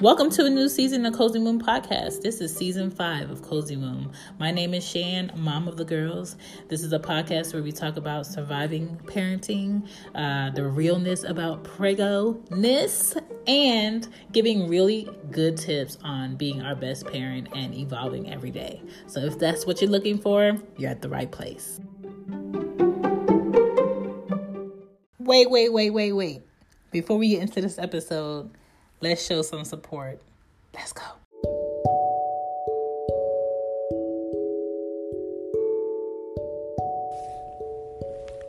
Welcome to a new season of Cozy Womb Podcast. This is season five of Cozy Womb. My name is Shan, mom of the girls. This is a podcast where we talk about surviving parenting, uh, the realness about prego-ness, and giving really good tips on being our best parent and evolving every day. So if that's what you're looking for, you're at the right place. Wait, wait, wait, wait, wait. Before we get into this episode, Let's show some support. Let's go.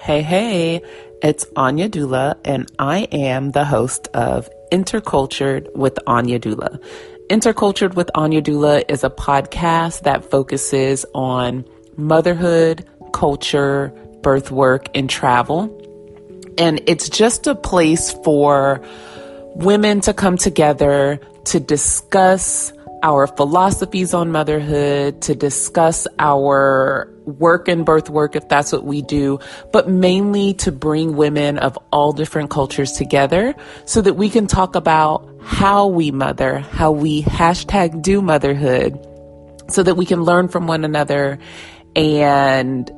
Hey, hey, it's Anya Dula, and I am the host of Intercultured with Anya Dula. Intercultured with Anya Dula is a podcast that focuses on motherhood, culture, birth work, and travel. And it's just a place for women to come together to discuss our philosophies on motherhood, to discuss our work and birth work, if that's what we do, but mainly to bring women of all different cultures together so that we can talk about how we mother, how we hashtag do motherhood, so that we can learn from one another and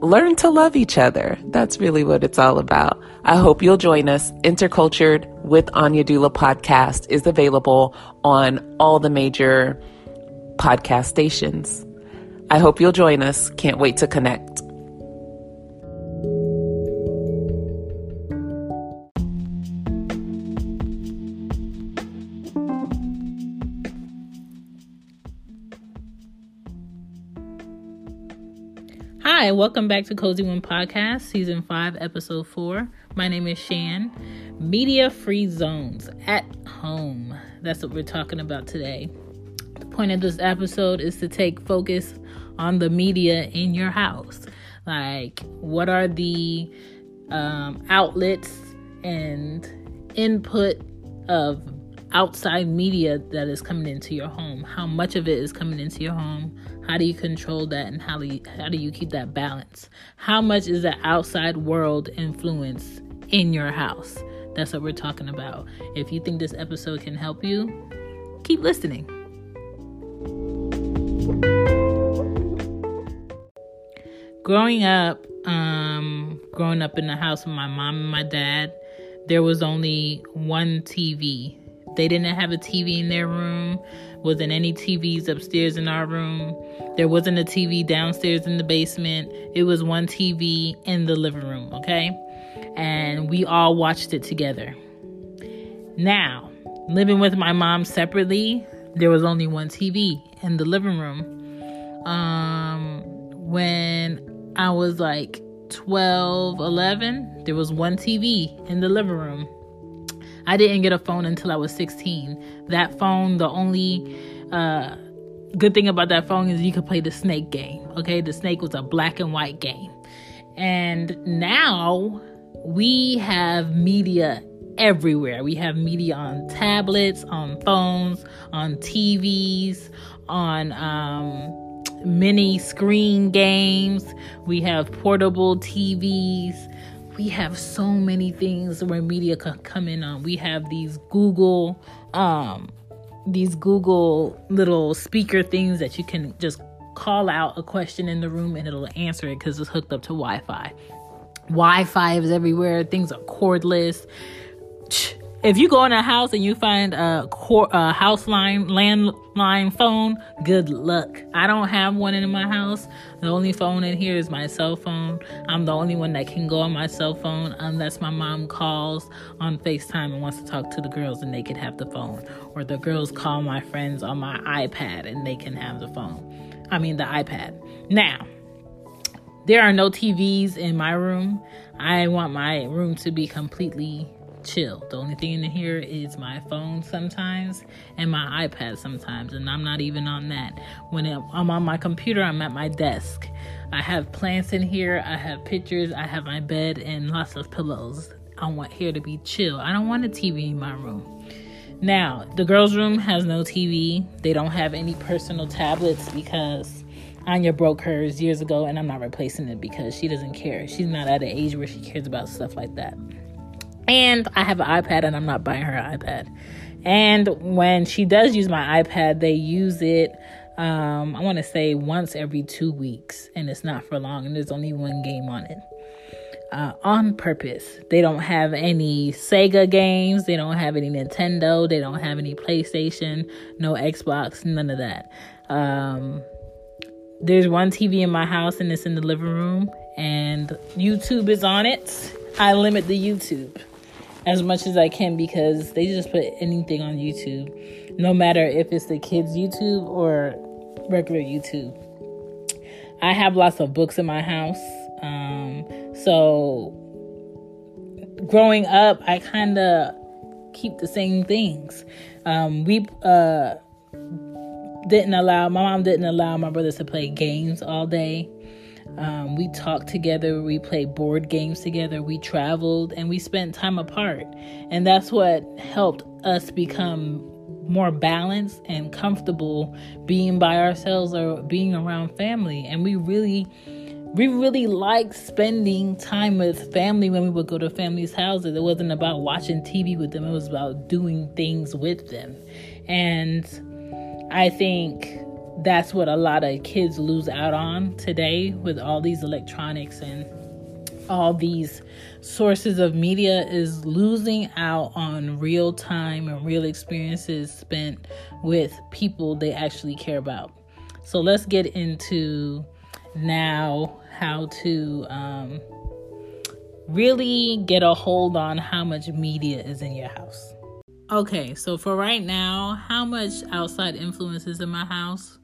learn to love each other. That's really what it's all about. I hope you'll join us. Intercultured with Anya Dula podcast is available on all the major podcast stations. I hope you'll join us. Can't wait to connect. Welcome back to Cozy Womb Podcast, Season 5, Episode 4. My name is Shan. Media free zones at home. That's what we're talking about today. The point of this episode is to take focus on the media in your house. Like, what are the um, outlets and input of outside media that is coming into your home? How much of it is coming into your home? How do you control that and how do you, how do you keep that balance? How much is the outside world influence in your house? That's what we're talking about. If you think this episode can help you, keep listening. Growing up, um, growing up in the house with my mom and my dad, there was only one TV. They didn't have a TV in their room wasn't any TVs upstairs in our room. There wasn't a TV downstairs in the basement. It was one TV in the living room, okay? And we all watched it together. Now, living with my mom separately, there was only one TV in the living room. Um, when I was like 12, 11, there was one TV in the living room. I didn't get a phone until I was 16. That phone, the only uh, good thing about that phone is you could play the snake game. Okay, the snake was a black and white game. And now we have media everywhere. We have media on tablets, on phones, on TVs, on um, mini screen games. We have portable TVs. We have so many things where media can come in on. We have these Google, um, these Google little speaker things that you can just call out a question in the room and it'll answer it because it's hooked up to Wi-Fi. Wi-Fi is everywhere. Things are cordless if you go in a house and you find a, core, a house line landline phone, good luck. I don't have one in my house. The only phone in here is my cell phone. I'm the only one that can go on my cell phone unless my mom calls on FaceTime and wants to talk to the girls and they can have the phone. Or the girls call my friends on my iPad and they can have the phone. I mean, the iPad. Now, there are no TVs in my room. I want my room to be completely chill. The only thing in here is my phone sometimes and my iPad sometimes, and I'm not even on that. When I'm on my computer, I'm at my desk. I have plants in here, I have pictures, I have my bed, and lots of pillows. I want here to be chill. I don't want a TV in my room. Now, the girls' room has no TV. They don't have any personal tablets because Anya broke hers years ago, and I'm not replacing it because she doesn't care. She's not at an age where she cares about stuff like that. And I have an iPad and I'm not buying her an iPad. And when she does use my iPad, they use it, um, I want to say once every two weeks. And it's not for long. And there's only one game on it. Uh, on purpose. They don't have any Sega games. They don't have any Nintendo. They don't have any PlayStation. No Xbox. None of that. Um, there's one TV in my house and it's in the living room. And YouTube is on it. I limit the YouTube as much as I can because they just put anything on YouTube, no matter if it's the kids' YouTube or regular YouTube. I have lots of books in my house. Um, so growing up, I kind of keep the same things. Um, we uh, didn't allow, my mom didn't allow my brothers to play games all day. Um, we talked together, we played board games together, we traveled, and we spent time apart. And that's what helped us become more balanced and comfortable being by ourselves or being around family. And we really, we really liked spending time with family when we would go to family's houses. It wasn't about watching TV with them, it was about doing things with them. And I think that's what a lot of kids lose out on today with all these electronics and all these sources of media is losing out on real time and real experiences spent with people they actually care about. So let's get into now how to um, really get a hold on how much media is in your house. Okay, so for right now, how much outside influence is in my house?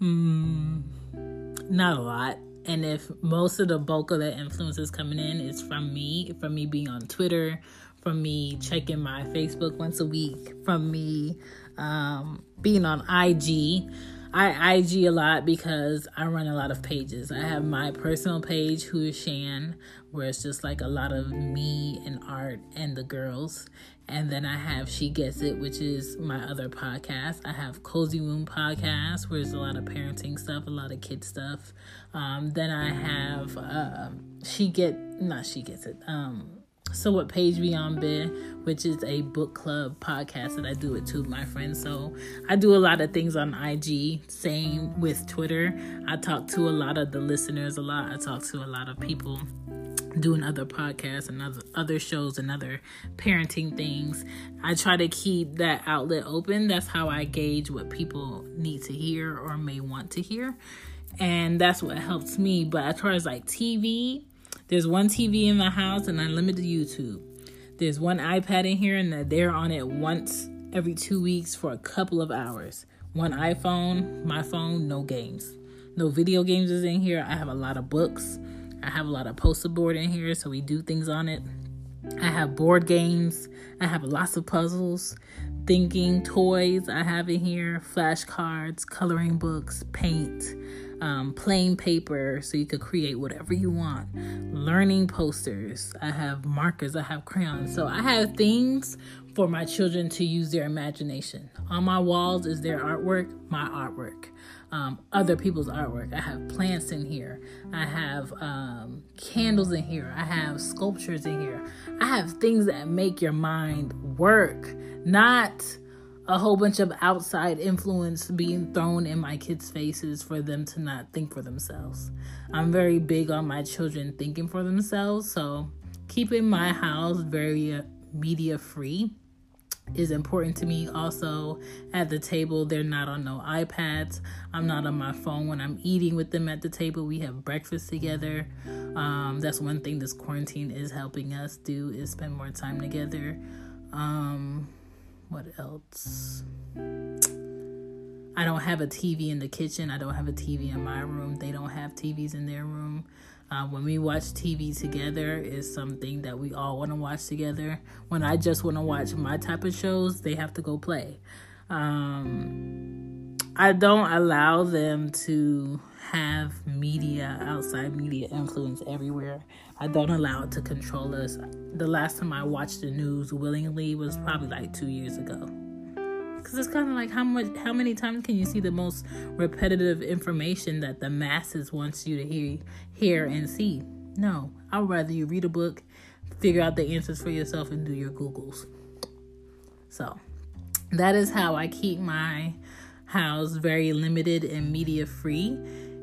Mm, not a lot. And if most of the bulk of the influence is coming in is from me, from me being on Twitter, from me checking my Facebook once a week, from me um, being on IG. I IG a lot because I run a lot of pages. I have my personal page, Who is Shan, where it's just like a lot of me and art and the girls. And then I have She Gets It, which is my other podcast. I have Cozy Womb Podcast, where there's a lot of parenting stuff, a lot of kid stuff. Um, then I have uh, She Get, not She Gets It, um, So What Page Beyond Bed, which is a book club podcast that I do with two of my friends. So I do a lot of things on IG, same with Twitter. I talk to a lot of the listeners a lot. I talk to a lot of people doing other podcasts and other, other shows and other parenting things. I try to keep that outlet open. That's how I gauge what people need to hear or may want to hear. And that's what helps me. But as far as like TV, there's one TV in my house and unlimited YouTube. There's one iPad in here and they're on it once every two weeks for a couple of hours. One iPhone, my phone, no games. No video games is in here. I have a lot of books. I have a lot of poster board in here, so we do things on it. I have board games. I have lots of puzzles, thinking toys. I have in here flashcards, coloring books, paint, um, plain paper, so you could create whatever you want. Learning posters. I have markers. I have crayons. So I have things for my children to use their imagination. On my walls is their artwork, my artwork um, other people's artwork. I have plants in here. I have um, candles in here. I have sculptures in here. I have things that make your mind work, not a whole bunch of outside influence being thrown in my kids' faces for them to not think for themselves. I'm very big on my children thinking for themselves, so keeping my house very uh, media free is important to me. Also, at the table, they're not on no iPads. I'm not on my phone when I'm eating with them at the table. We have breakfast together. Um, that's one thing this quarantine is helping us do is spend more time together. Um, what else? I don't have a TV in the kitchen. I don't have a TV in my room. They don't have TVs in their room. Uh, when we watch TV together is something that we all want to watch together. When I just want to watch my type of shows, they have to go play. Um, I don't allow them to have media, outside media influence everywhere. I don't allow it to control us. The last time I watched the news willingly was probably like two years ago because it's kind of like how much how many times can you see the most repetitive information that the masses wants you to hear hear and see? No. I'd rather you read a book figure out the answers for yourself and do your googles. So that is how i keep my house very limited and media free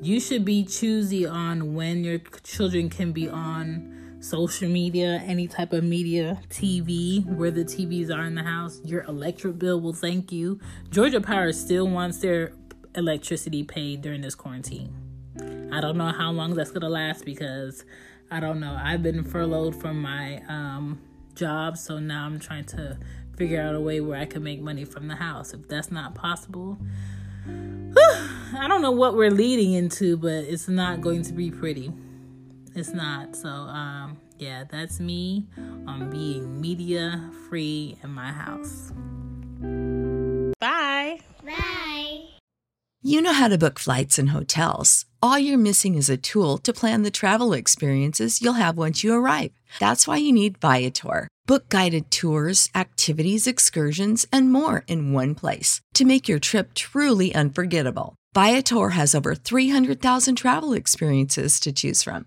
you should be choosy on when your children can be on social media, any type of media, TV, where the TVs are in the house, your electric bill will thank you. Georgia Power still wants their electricity paid during this quarantine. I don't know how long that's going to last because I don't know. I've been furloughed from my um, job, so now I'm trying to figure out a way where I can make money from the house. If that's not possible, I don't know what we're leading into, but it's not going to be pretty. It's not. So, um, yeah, that's me on being media free in my house. Bye. Bye. You know how to book flights and hotels. All you're missing is a tool to plan the travel experiences you'll have once you arrive. That's why you need Viator. Book guided tours, activities, excursions, and more in one place to make your trip truly unforgettable. Viator has over 300,000 travel experiences to choose from